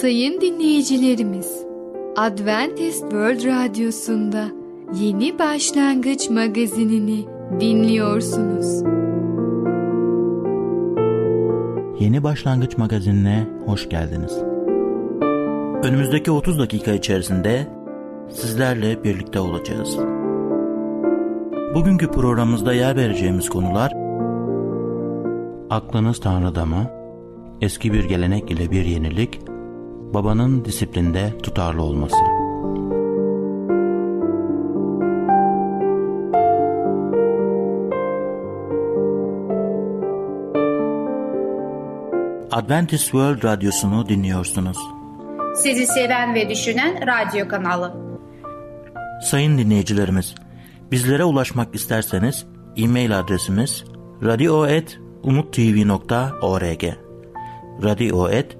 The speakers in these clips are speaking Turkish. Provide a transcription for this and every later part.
Sayın dinleyicilerimiz, Adventist World Radyosu'nda Yeni Başlangıç magazinini dinliyorsunuz. Yeni Başlangıç magazinine hoş geldiniz. Önümüzdeki 30 dakika içerisinde sizlerle birlikte olacağız. Bugünkü programımızda yer vereceğimiz konular Aklınız Tanrı'da mı? Eski bir gelenek ile bir yenilik, babanın disiplinde tutarlı olması. Adventist World Radyosu'nu dinliyorsunuz. Sizi seven ve düşünen radyo kanalı. Sayın dinleyicilerimiz, bizlere ulaşmak isterseniz e-mail adresimiz radio.umutv.org radio.umutv.org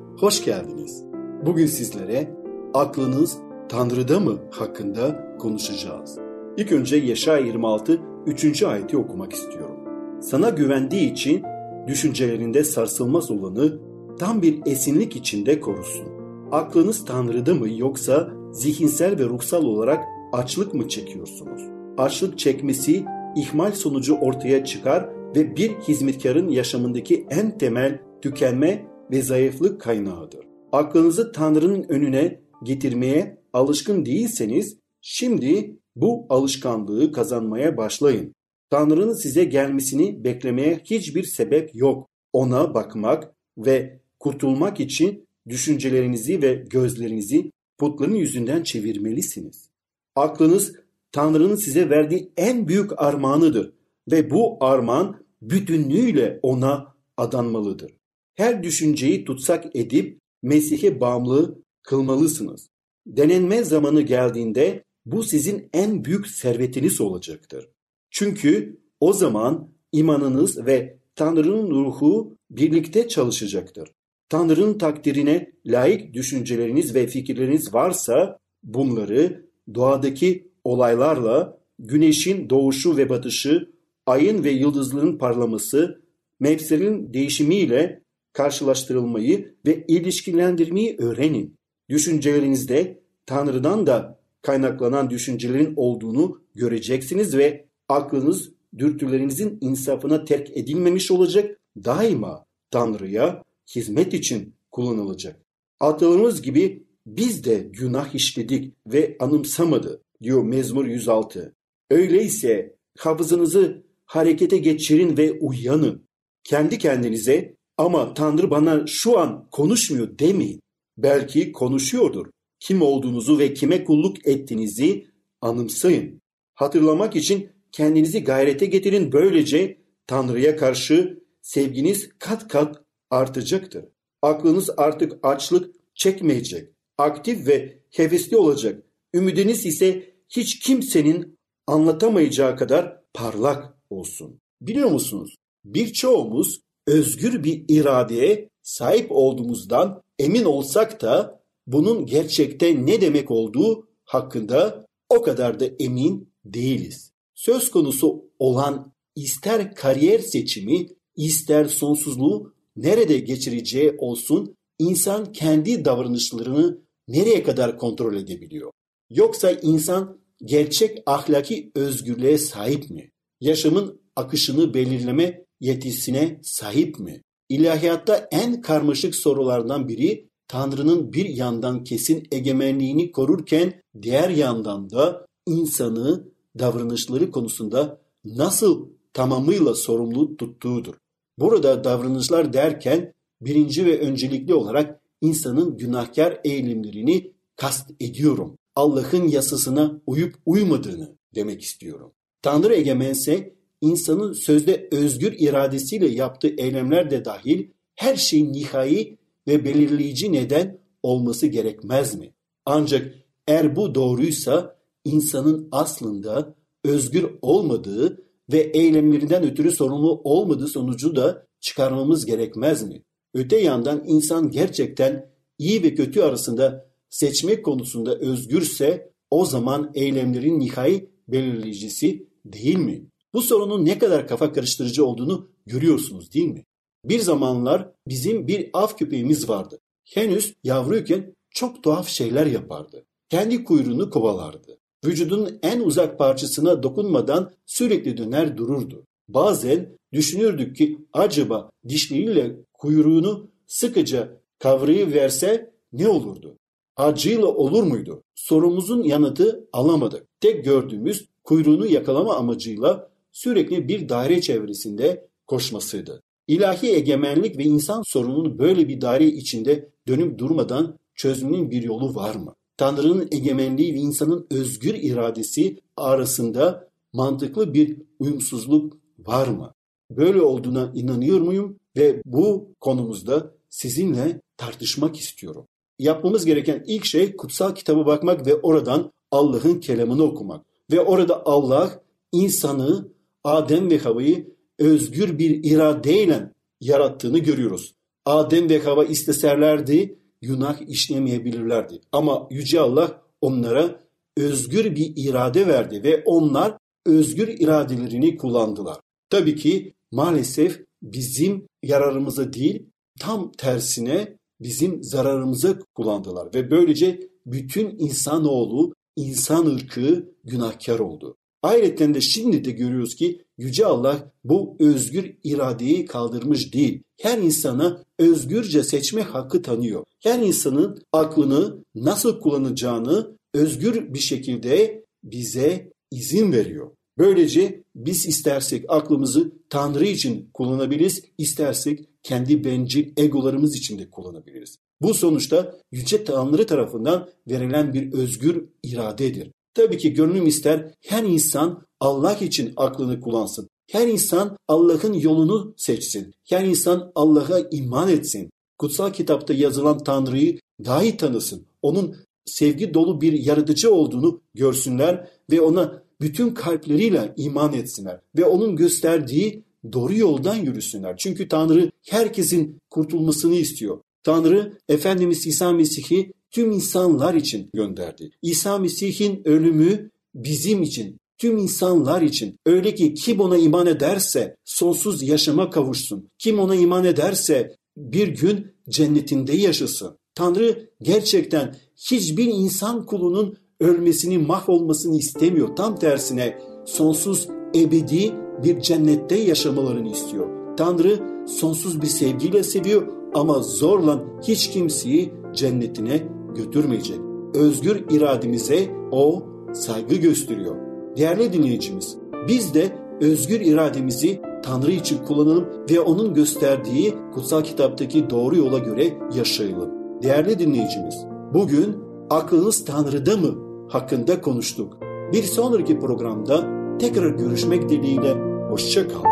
hoş geldiniz. Bugün sizlere aklınız Tanrı'da mı hakkında konuşacağız. İlk önce Yaşa 26 3. ayeti okumak istiyorum. Sana güvendiği için düşüncelerinde sarsılmaz olanı tam bir esinlik içinde korusun. Aklınız Tanrı'da mı yoksa zihinsel ve ruhsal olarak açlık mı çekiyorsunuz? Açlık çekmesi ihmal sonucu ortaya çıkar ve bir hizmetkarın yaşamındaki en temel tükenme ve zayıflık kaynağıdır. Aklınızı Tanrı'nın önüne getirmeye alışkın değilseniz şimdi bu alışkanlığı kazanmaya başlayın. Tanrı'nın size gelmesini beklemeye hiçbir sebep yok. Ona bakmak ve kurtulmak için düşüncelerinizi ve gözlerinizi putların yüzünden çevirmelisiniz. Aklınız Tanrı'nın size verdiği en büyük armağanıdır ve bu armağan bütünlüğüyle ona adanmalıdır. Her düşünceyi tutsak edip Mesih'e bağımlı kılmalısınız. Denenme zamanı geldiğinde bu sizin en büyük servetiniz olacaktır. Çünkü o zaman imanınız ve Tanrı'nın ruhu birlikte çalışacaktır. Tanrı'nın takdirine layık düşünceleriniz ve fikirleriniz varsa bunları doğadaki olaylarla güneşin doğuşu ve batışı, ayın ve yıldızların parlaması, mevsimlerin değişimiyle karşılaştırılmayı ve ilişkilendirmeyi öğrenin. Düşüncelerinizde Tanrı'dan da kaynaklanan düşüncelerin olduğunu göreceksiniz ve aklınız dürtülerinizin insafına terk edilmemiş olacak, daima Tanrı'ya hizmet için kullanılacak. Atalarımız gibi biz de günah işledik ve anımsamadı diyor Mezmur 106. Öyleyse hafızanızı harekete geçirin ve uyanın. Kendi kendinize ama Tanrı bana şu an konuşmuyor demeyin. Belki konuşuyordur. Kim olduğunuzu ve kime kulluk ettiğinizi anımsayın. Hatırlamak için kendinizi gayrete getirin. Böylece Tanrı'ya karşı sevginiz kat kat artacaktır. Aklınız artık açlık çekmeyecek. Aktif ve hevesli olacak. Ümidiniz ise hiç kimsenin anlatamayacağı kadar parlak olsun. Biliyor musunuz? Birçoğumuz özgür bir iradeye sahip olduğumuzdan emin olsak da bunun gerçekte ne demek olduğu hakkında o kadar da emin değiliz. Söz konusu olan ister kariyer seçimi, ister sonsuzluğu nerede geçireceği olsun insan kendi davranışlarını nereye kadar kontrol edebiliyor? Yoksa insan gerçek ahlaki özgürlüğe sahip mi? Yaşamın akışını belirleme yetisine sahip mi? İlahiyatta en karmaşık sorulardan biri Tanrı'nın bir yandan kesin egemenliğini korurken diğer yandan da insanı davranışları konusunda nasıl tamamıyla sorumlu tuttuğudur. Burada davranışlar derken birinci ve öncelikli olarak insanın günahkar eğilimlerini kast ediyorum. Allah'ın yasasına uyup uymadığını demek istiyorum. Tanrı egemense insanın sözde özgür iradesiyle yaptığı eylemler de dahil her şeyin nihai ve belirleyici neden olması gerekmez mi? Ancak eğer bu doğruysa insanın aslında özgür olmadığı ve eylemlerinden ötürü sorumlu olmadığı sonucu da çıkarmamız gerekmez mi? Öte yandan insan gerçekten iyi ve kötü arasında seçmek konusunda özgürse o zaman eylemlerin nihai belirleyicisi değil mi? Bu sorunun ne kadar kafa karıştırıcı olduğunu görüyorsunuz değil mi? Bir zamanlar bizim bir av köpeğimiz vardı. Henüz yavruyken çok tuhaf şeyler yapardı. Kendi kuyruğunu kovalardı. Vücudun en uzak parçasına dokunmadan sürekli döner dururdu. Bazen düşünürdük ki acaba dişleriyle kuyruğunu sıkıca kavrayıverse ne olurdu? Acıyla olur muydu? Sorumuzun yanıtı alamadık. Tek gördüğümüz kuyruğunu yakalama amacıyla sürekli bir daire çevresinde koşmasıydı. İlahi egemenlik ve insan sorununu böyle bir daire içinde dönüp durmadan çözümünün bir yolu var mı? Tanrı'nın egemenliği ve insanın özgür iradesi arasında mantıklı bir uyumsuzluk var mı? Böyle olduğuna inanıyor muyum ve bu konumuzda sizinle tartışmak istiyorum. Yapmamız gereken ilk şey kutsal kitaba bakmak ve oradan Allah'ın kelamını okumak. Ve orada Allah insanı, Adem ve Hava'yı özgür bir iradeyle yarattığını görüyoruz. Adem ve Hava isteserlerdi, günah işlemeyebilirlerdi. Ama Yüce Allah onlara özgür bir irade verdi ve onlar özgür iradelerini kullandılar. Tabii ki maalesef bizim yararımıza değil, tam tersine bizim zararımıza kullandılar ve böylece bütün insanoğlu, insan ırkı günahkar oldu. Ayrıca de şimdi de görüyoruz ki Yüce Allah bu özgür iradeyi kaldırmış değil. Her insana özgürce seçme hakkı tanıyor. Her insanın aklını nasıl kullanacağını özgür bir şekilde bize izin veriyor. Böylece biz istersek aklımızı Tanrı için kullanabiliriz, istersek kendi bencil egolarımız için de kullanabiliriz. Bu sonuçta Yüce Tanrı tarafından verilen bir özgür iradedir. Tabii ki gönlüm ister her insan Allah için aklını kullansın. Her insan Allah'ın yolunu seçsin. Her insan Allah'a iman etsin. Kutsal kitapta yazılan Tanrı'yı daha iyi tanısın. Onun sevgi dolu bir yaratıcı olduğunu görsünler ve ona bütün kalpleriyle iman etsinler ve onun gösterdiği doğru yoldan yürüsünler. Çünkü Tanrı herkesin kurtulmasını istiyor. Tanrı Efendimiz İsa Mesih'i tüm insanlar için gönderdi. İsa Mesih'in ölümü bizim için, tüm insanlar için. Öyle ki kim ona iman ederse sonsuz yaşama kavuşsun. Kim ona iman ederse bir gün cennetinde yaşasın. Tanrı gerçekten hiçbir insan kulunun ölmesini, mahvolmasını istemiyor. Tam tersine sonsuz, ebedi bir cennette yaşamalarını istiyor. Tanrı sonsuz bir sevgiyle seviyor ama zorla hiç kimseyi cennetine götürmeyecek. Özgür irademize o saygı gösteriyor. Değerli dinleyicimiz, biz de özgür irademizi Tanrı için kullanalım ve onun gösterdiği kutsal kitaptaki doğru yola göre yaşayalım. Değerli dinleyicimiz, bugün aklınız Tanrı'da mı hakkında konuştuk. Bir sonraki programda tekrar görüşmek dileğiyle hoşçakalın.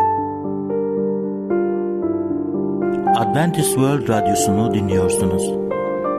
Adventist World Radyosu'nu dinliyorsunuz.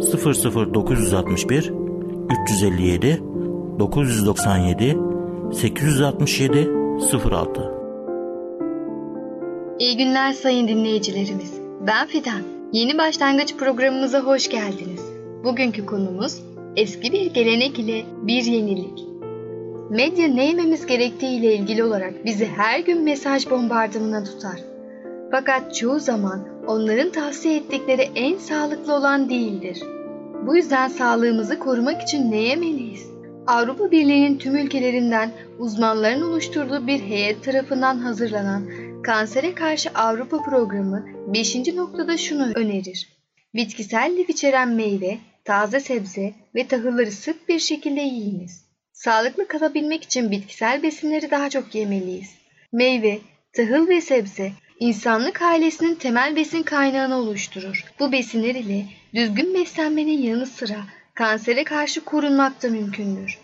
00961 357 997 867 06 İyi günler sayın dinleyicilerimiz. Ben Fidan. Yeni başlangıç programımıza hoş geldiniz. Bugünkü konumuz eski bir gelenek ile bir yenilik. Medya ne yememiz gerektiği ile ilgili olarak bizi her gün mesaj bombardımına tutar. Fakat çoğu zaman onların tavsiye ettikleri en sağlıklı olan değildir. Bu yüzden sağlığımızı korumak için ne yemeliyiz? Avrupa Birliği'nin tüm ülkelerinden uzmanların oluşturduğu bir heyet tarafından hazırlanan Kansere Karşı Avrupa Programı 5. noktada şunu önerir. Bitkisel lif içeren meyve, taze sebze ve tahılları sık bir şekilde yiyiniz. Sağlıklı kalabilmek için bitkisel besinleri daha çok yemeliyiz. Meyve, tahıl ve sebze insanlık ailesinin temel besin kaynağını oluşturur. Bu besinler ile düzgün beslenmenin yanı sıra kansere karşı korunmak da mümkündür.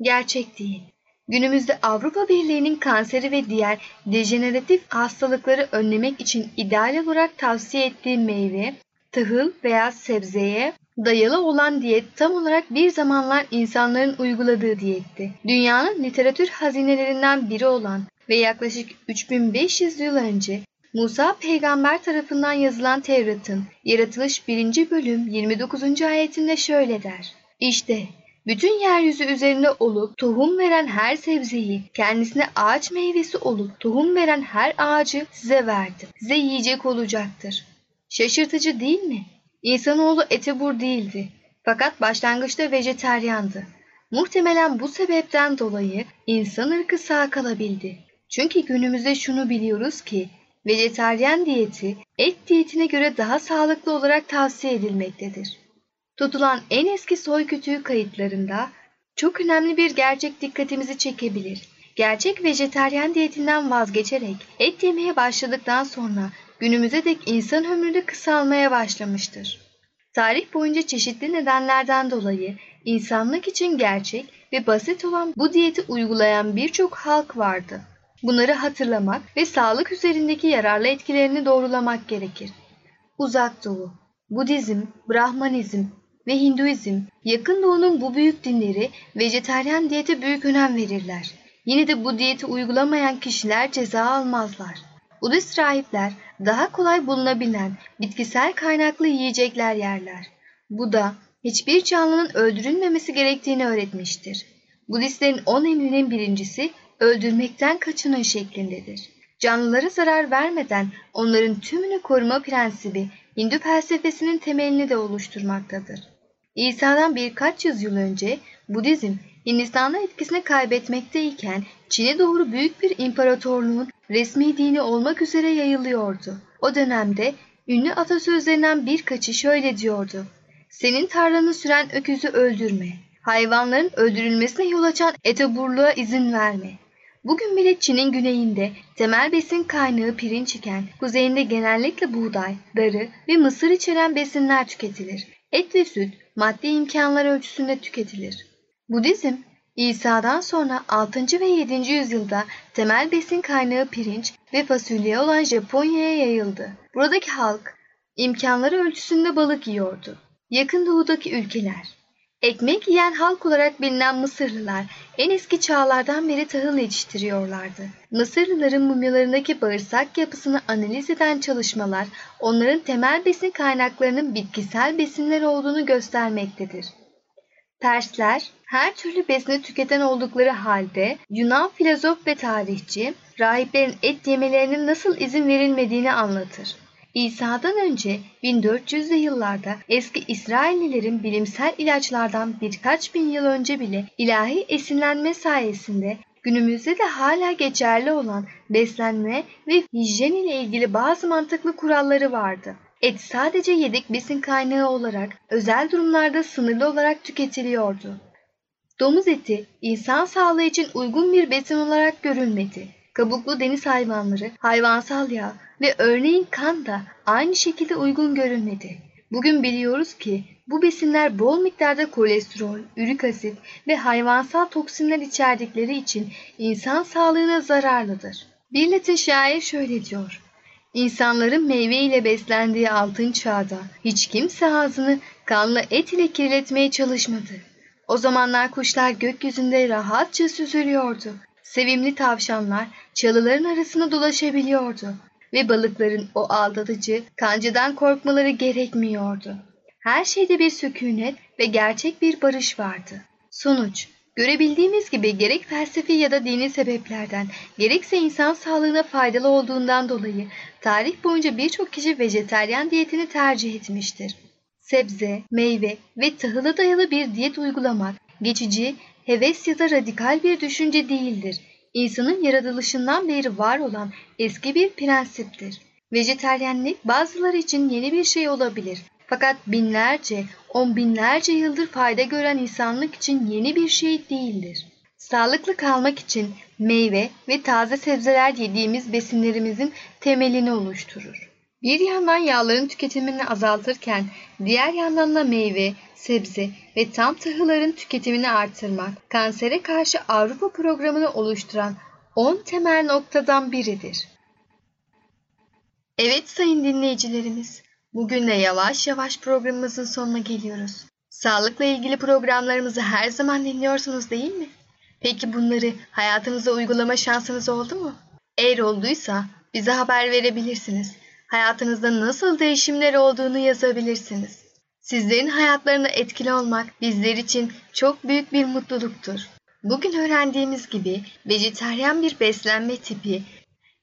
Gerçek değil. Günümüzde Avrupa Birliği'nin kanseri ve diğer dejeneratif hastalıkları önlemek için ideal olarak tavsiye ettiği meyve, tahıl veya sebzeye dayalı olan diyet tam olarak bir zamanlar insanların uyguladığı diyetti. Dünyanın literatür hazinelerinden biri olan ve yaklaşık 3500 yıl önce Musa peygamber tarafından yazılan Tevrat'ın yaratılış 1. bölüm 29. ayetinde şöyle der. İşte bütün yeryüzü üzerinde olup tohum veren her sebzeyi, kendisine ağaç meyvesi olup tohum veren her ağacı size verdim. Size yiyecek olacaktır. Şaşırtıcı değil mi? İnsanoğlu etebur değildi. Fakat başlangıçta vejeteryandı. Muhtemelen bu sebepten dolayı insan ırkı sağ kalabildi. Çünkü günümüzde şunu biliyoruz ki vejeteryan diyeti et diyetine göre daha sağlıklı olarak tavsiye edilmektedir. Tutulan en eski soy kütüğü kayıtlarında çok önemli bir gerçek dikkatimizi çekebilir. Gerçek vejeteryan diyetinden vazgeçerek et yemeye başladıktan sonra günümüze dek insan ömrü de kısalmaya başlamıştır. Tarih boyunca çeşitli nedenlerden dolayı insanlık için gerçek ve basit olan bu diyeti uygulayan birçok halk vardı. Bunları hatırlamak ve sağlık üzerindeki yararlı etkilerini doğrulamak gerekir. Uzak Doğu, Budizm, Brahmanizm ve Hinduizm, yakın doğunun bu büyük dinleri vejeteryan diyete büyük önem verirler. Yine de bu diyeti uygulamayan kişiler ceza almazlar. Budist rahipler daha kolay bulunabilen bitkisel kaynaklı yiyecekler yerler. Bu da hiçbir canlının öldürülmemesi gerektiğini öğretmiştir. Budistlerin on emrinin birincisi öldürmekten kaçının şeklindedir. Canlılara zarar vermeden onların tümünü koruma prensibi Hindu felsefesinin temelini de oluşturmaktadır. İsa'dan birkaç yüzyıl önce Budizm Hindistan'da etkisini kaybetmekteyken Çin'e doğru büyük bir imparatorluğun resmi dini olmak üzere yayılıyordu. O dönemde ünlü atasözlerinden birkaçı şöyle diyordu. Senin tarlanı süren öküzü öldürme. Hayvanların öldürülmesine yol açan etoburluğa izin verme. Bugün bile Çin'in güneyinde temel besin kaynağı pirinç iken kuzeyinde genellikle buğday, darı ve mısır içeren besinler tüketilir. Et ve süt maddi imkanlar ölçüsünde tüketilir. Budizm, İsa'dan sonra 6. ve 7. yüzyılda temel besin kaynağı pirinç ve fasulye olan Japonya'ya yayıldı. Buradaki halk imkanları ölçüsünde balık yiyordu. Yakın doğudaki ülkeler Ekmek yiyen halk olarak bilinen Mısırlılar en eski çağlardan beri tahıl yetiştiriyorlardı. Mısırlıların mumyalarındaki bağırsak yapısını analiz eden çalışmalar onların temel besin kaynaklarının bitkisel besinler olduğunu göstermektedir. Persler her türlü besini tüketen oldukları halde Yunan filozof ve tarihçi rahiplerin et yemelerinin nasıl izin verilmediğini anlatır. İsa'dan önce 1400'lü yıllarda eski İsraillilerin bilimsel ilaçlardan birkaç bin yıl önce bile ilahi esinlenme sayesinde günümüzde de hala geçerli olan beslenme ve hijyen ile ilgili bazı mantıklı kuralları vardı. Et sadece yedek besin kaynağı olarak özel durumlarda sınırlı olarak tüketiliyordu. Domuz eti insan sağlığı için uygun bir besin olarak görülmedi. Kabuklu deniz hayvanları, hayvansal yağ ve örneğin kan da aynı şekilde uygun görülmedi. Bugün biliyoruz ki bu besinler bol miktarda kolesterol, ürik asit ve hayvansal toksinler içerdikleri için insan sağlığına zararlıdır. Bir Latin şair şöyle diyor. İnsanların meyve ile beslendiği altın çağda hiç kimse ağzını kanlı et ile kirletmeye çalışmadı. O zamanlar kuşlar gökyüzünde rahatça süzülüyordu. Sevimli tavşanlar çalıların arasında dolaşabiliyordu ve balıkların o aldatıcı kancıdan korkmaları gerekmiyordu. Her şeyde bir sükunet ve gerçek bir barış vardı. Sonuç, görebildiğimiz gibi gerek felsefi ya da dini sebeplerden, gerekse insan sağlığına faydalı olduğundan dolayı tarih boyunca birçok kişi vejeteryan diyetini tercih etmiştir. Sebze, meyve ve tahıla dayalı bir diyet uygulamak, geçici, heves ya da radikal bir düşünce değildir insanın yaratılışından beri var olan eski bir prensiptir. Vejeteryenlik bazıları için yeni bir şey olabilir. Fakat binlerce, on binlerce yıldır fayda gören insanlık için yeni bir şey değildir. Sağlıklı kalmak için meyve ve taze sebzeler yediğimiz besinlerimizin temelini oluşturur. Bir yandan yağların tüketimini azaltırken diğer yandan da meyve, sebze ve tam tahılların tüketimini artırmak kansere karşı Avrupa programını oluşturan 10 temel noktadan biridir. Evet sayın dinleyicilerimiz, bugün de yavaş yavaş programımızın sonuna geliyoruz. Sağlıkla ilgili programlarımızı her zaman dinliyorsunuz değil mi? Peki bunları hayatınıza uygulama şansınız oldu mu? Eğer olduysa bize haber verebilirsiniz. Hayatınızda nasıl değişimler olduğunu yazabilirsiniz. Sizlerin hayatlarına etkili olmak bizler için çok büyük bir mutluluktur. Bugün öğrendiğimiz gibi vejeteryan bir beslenme tipi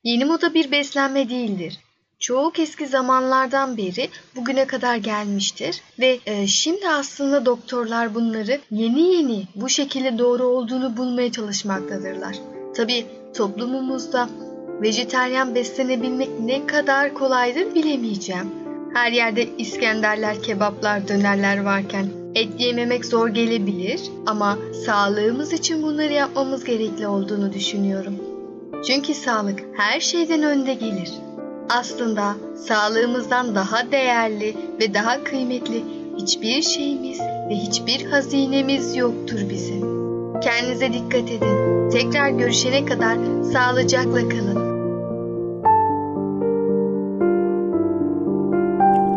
yeni moda bir beslenme değildir. Çok eski zamanlardan beri bugüne kadar gelmiştir ve e, şimdi aslında doktorlar bunları yeni yeni bu şekilde doğru olduğunu bulmaya çalışmaktadırlar. Tabi toplumumuzda vejeteryan beslenebilmek ne kadar kolaydır bilemeyeceğim. Her yerde İskenderler, kebaplar, dönerler varken et yememek zor gelebilir ama sağlığımız için bunları yapmamız gerekli olduğunu düşünüyorum. Çünkü sağlık her şeyden önde gelir. Aslında sağlığımızdan daha değerli ve daha kıymetli hiçbir şeyimiz ve hiçbir hazinemiz yoktur bizim. Kendinize dikkat edin. Tekrar görüşene kadar sağlıcakla kalın.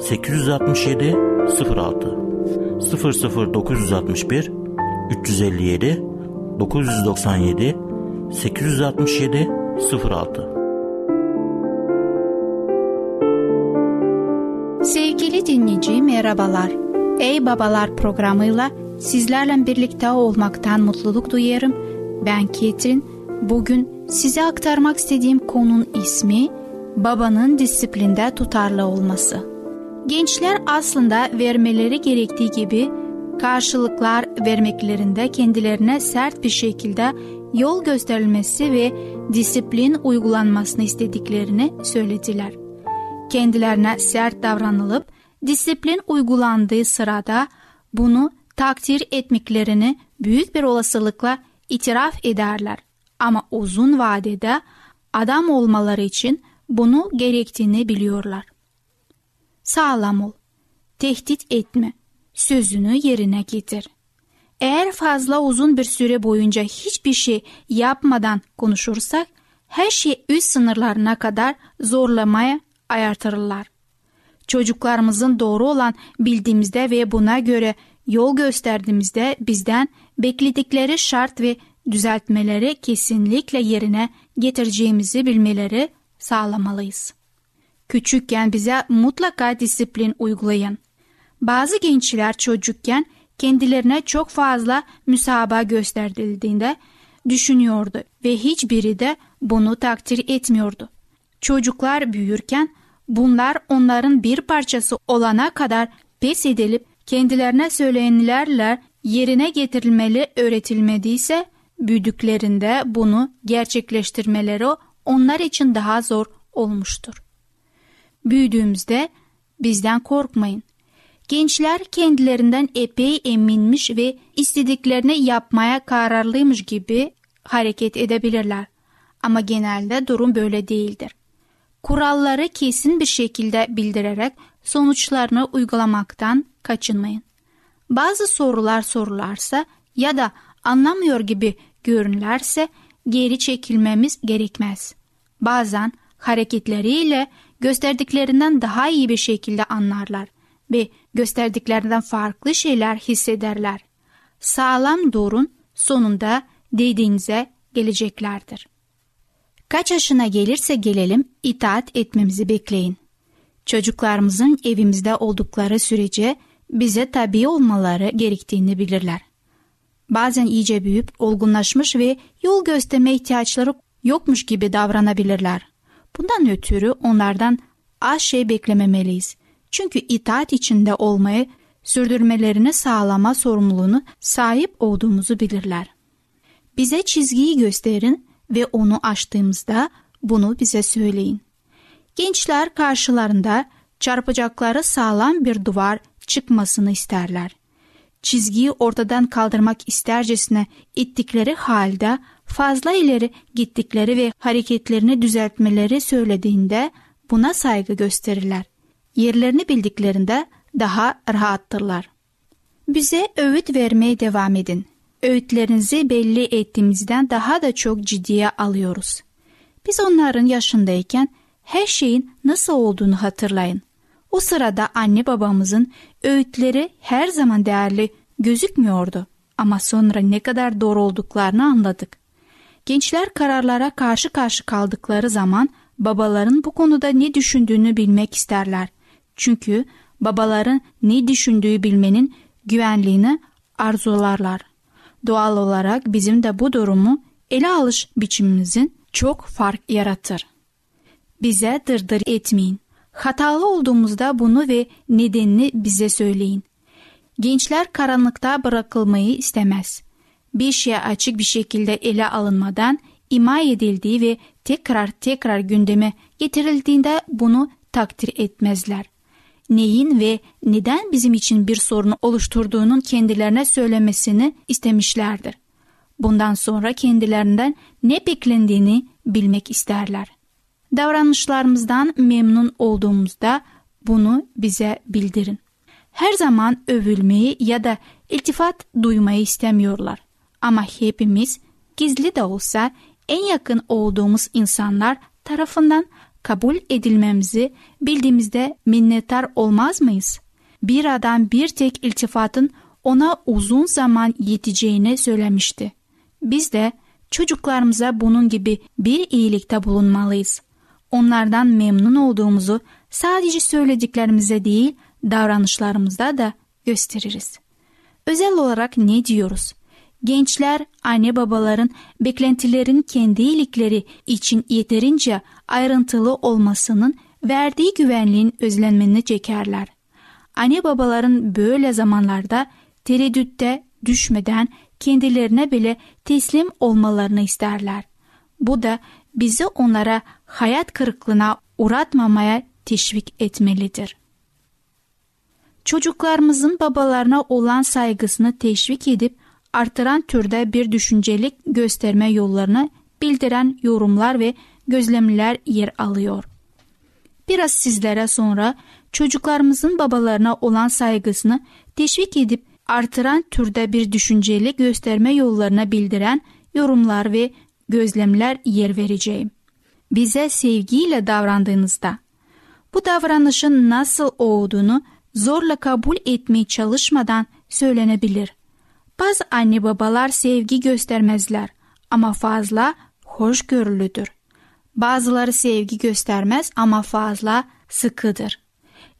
867 06 00961 357 997 867 06 Sevgili dinleyici merhabalar. Ey Babalar programıyla sizlerle birlikte olmaktan mutluluk duyarım. Ben Ketrin. Bugün size aktarmak istediğim konunun ismi babanın disiplinde tutarlı olması. Gençler aslında vermeleri gerektiği gibi karşılıklar vermeklerinde kendilerine sert bir şekilde yol gösterilmesi ve disiplin uygulanmasını istediklerini söylediler. Kendilerine sert davranılıp disiplin uygulandığı sırada bunu takdir etmeklerini büyük bir olasılıkla itiraf ederler. Ama uzun vadede adam olmaları için bunu gerektiğini biliyorlar. Sağlam ol, tehdit etme, sözünü yerine getir. Eğer fazla uzun bir süre boyunca hiçbir şey yapmadan konuşursak, her şey üst sınırlarına kadar zorlamaya ayartırlar. Çocuklarımızın doğru olan bildiğimizde ve buna göre yol gösterdiğimizde bizden bekledikleri şart ve düzeltmeleri kesinlikle yerine getireceğimizi bilmeleri sağlamalıyız. Küçükken bize mutlaka disiplin uygulayın. Bazı gençler çocukken kendilerine çok fazla müsabaka gösterildiğinde düşünüyordu ve hiçbiri de bunu takdir etmiyordu. Çocuklar büyürken bunlar onların bir parçası olana kadar pes edilip kendilerine söylenenlerle yerine getirilmeli öğretilmediyse büyüdüklerinde bunu gerçekleştirmeleri onlar için daha zor olmuştur. Büyüdüğümüzde bizden korkmayın. Gençler kendilerinden epey eminmiş ve istediklerini yapmaya kararlıymış gibi hareket edebilirler. Ama genelde durum böyle değildir. Kuralları kesin bir şekilde bildirerek sonuçlarını uygulamaktan kaçınmayın. Bazı sorular sorularsa ya da anlamıyor gibi görünürlerse geri çekilmemiz gerekmez. Bazen hareketleriyle gösterdiklerinden daha iyi bir şekilde anlarlar ve gösterdiklerinden farklı şeyler hissederler. Sağlam durun sonunda dediğinize geleceklerdir. Kaç yaşına gelirse gelelim itaat etmemizi bekleyin. Çocuklarımızın evimizde oldukları sürece bize tabi olmaları gerektiğini bilirler. Bazen iyice büyüyüp olgunlaşmış ve yol gösterme ihtiyaçları yokmuş gibi davranabilirler. Bundan ötürü onlardan az şey beklememeliyiz. Çünkü itaat içinde olmayı sürdürmelerini sağlama sorumluluğunu sahip olduğumuzu bilirler. Bize çizgiyi gösterin ve onu aştığımızda bunu bize söyleyin. Gençler karşılarında çarpacakları sağlam bir duvar çıkmasını isterler. Çizgiyi ortadan kaldırmak istercesine ittikleri halde fazla ileri gittikleri ve hareketlerini düzeltmeleri söylediğinde buna saygı gösterirler. Yerlerini bildiklerinde daha rahattırlar. Bize öğüt vermeye devam edin. Öğütlerinizi belli ettiğimizden daha da çok ciddiye alıyoruz. Biz onların yaşındayken her şeyin nasıl olduğunu hatırlayın. O sırada anne babamızın öğütleri her zaman değerli gözükmüyordu. Ama sonra ne kadar doğru olduklarını anladık. Gençler kararlara karşı karşı kaldıkları zaman babaların bu konuda ne düşündüğünü bilmek isterler. Çünkü babaların ne düşündüğü bilmenin güvenliğini arzularlar. Doğal olarak bizim de bu durumu ele alış biçimimizin çok fark yaratır. Bize dırdır etmeyin. Hatalı olduğumuzda bunu ve nedenini bize söyleyin. Gençler karanlıkta bırakılmayı istemez. Bir şey açık bir şekilde ele alınmadan ima edildiği ve tekrar tekrar gündeme getirildiğinde bunu takdir etmezler. Neyin ve neden bizim için bir sorun oluşturduğunun kendilerine söylemesini istemişlerdir. Bundan sonra kendilerinden ne beklendiğini bilmek isterler. Davranışlarımızdan memnun olduğumuzda bunu bize bildirin. Her zaman övülmeyi ya da iltifat duymayı istemiyorlar. Ama hepimiz gizli de olsa en yakın olduğumuz insanlar tarafından kabul edilmemizi bildiğimizde minnettar olmaz mıyız? Bir adam bir tek iltifatın ona uzun zaman yeteceğini söylemişti. Biz de çocuklarımıza bunun gibi bir iyilikte bulunmalıyız. Onlardan memnun olduğumuzu sadece söylediklerimize değil davranışlarımızda da gösteririz. Özel olarak ne diyoruz? Gençler anne babaların beklentilerin kendi iyilikleri için yeterince ayrıntılı olmasının verdiği güvenliğin özlenmeni çekerler. Anne babaların böyle zamanlarda tereddütte düşmeden kendilerine bile teslim olmalarını isterler. Bu da bizi onlara hayat kırıklığına uğratmamaya teşvik etmelidir. Çocuklarımızın babalarına olan saygısını teşvik edip artıran türde bir düşüncelik gösterme yollarını bildiren yorumlar ve gözlemler yer alıyor. Biraz sizlere sonra çocuklarımızın babalarına olan saygısını teşvik edip artıran türde bir düşüncelik gösterme yollarına bildiren yorumlar ve gözlemler yer vereceğim. Bize sevgiyle davrandığınızda bu davranışın nasıl olduğunu zorla kabul etmeye çalışmadan söylenebilir. Bazı anne babalar sevgi göstermezler ama fazla hoşgörülüdür. Bazıları sevgi göstermez ama fazla sıkıdır.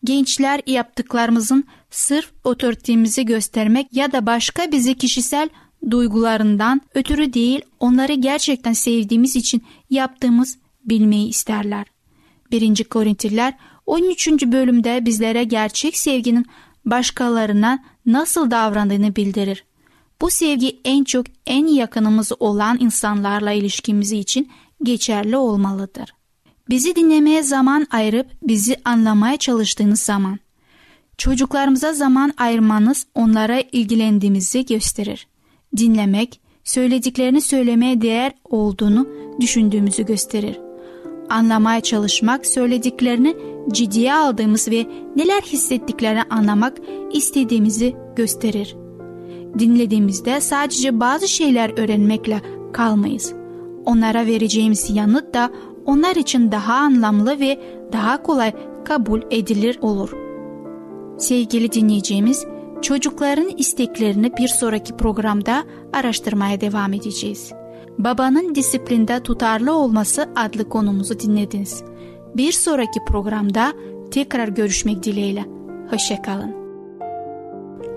Gençler yaptıklarımızın sırf otoritemizi göstermek ya da başka bizi kişisel duygularından ötürü değil onları gerçekten sevdiğimiz için yaptığımız bilmeyi isterler. 1. Korintliler 13. bölümde bizlere gerçek sevginin başkalarına nasıl davrandığını bildirir. Bu sevgi en çok en yakınımız olan insanlarla ilişkimiz için geçerli olmalıdır. Bizi dinlemeye zaman ayırıp bizi anlamaya çalıştığınız zaman, çocuklarımıza zaman ayırmanız onlara ilgilendiğimizi gösterir. Dinlemek, söylediklerini söylemeye değer olduğunu düşündüğümüzü gösterir. Anlamaya çalışmak, söylediklerini ciddiye aldığımız ve neler hissettiklerini anlamak istediğimizi gösterir. Dinlediğimizde sadece bazı şeyler öğrenmekle kalmayız. Onlara vereceğimiz yanıt da onlar için daha anlamlı ve daha kolay kabul edilir olur. Sevgili dinleyeceğimiz, çocukların isteklerini bir sonraki programda araştırmaya devam edeceğiz. Babanın disiplinde tutarlı olması adlı konumuzu dinlediniz. Bir sonraki programda tekrar görüşmek dileğiyle. Hoşçakalın.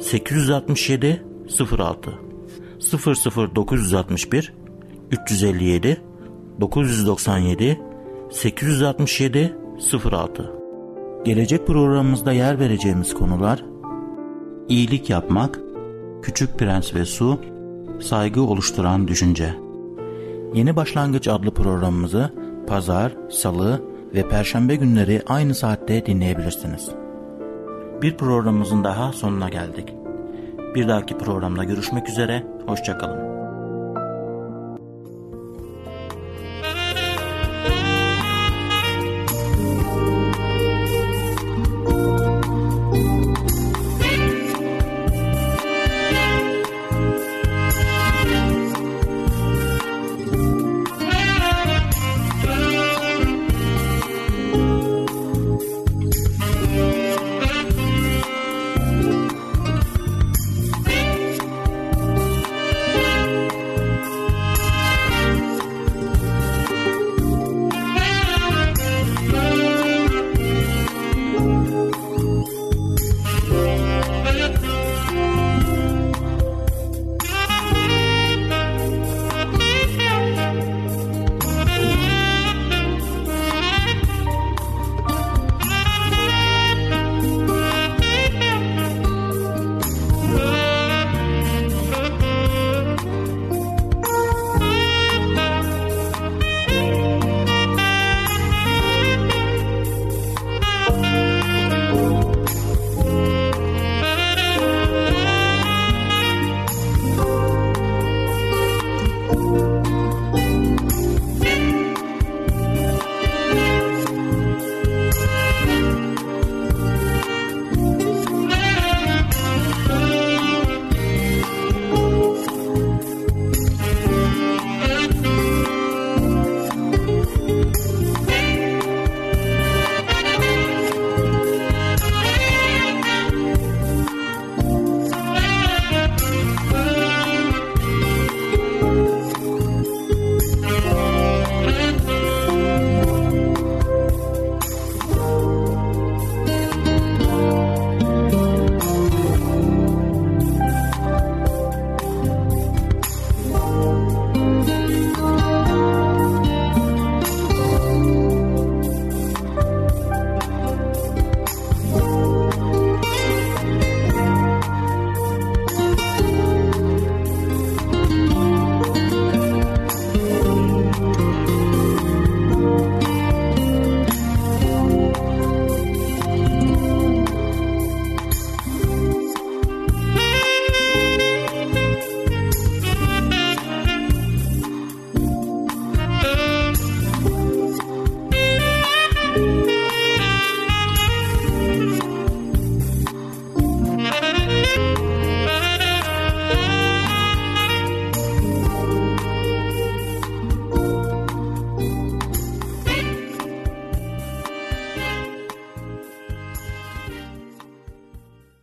867 06 00961 357 997 867 06 Gelecek programımızda yer vereceğimiz konular iyilik yapmak, Küçük Prens ve Su, saygı oluşturan düşünce. Yeni Başlangıç adlı programımızı pazar, salı ve perşembe günleri aynı saatte dinleyebilirsiniz. Bir programımızın daha sonuna geldik. Bir dahaki programda görüşmek üzere, hoşçakalın.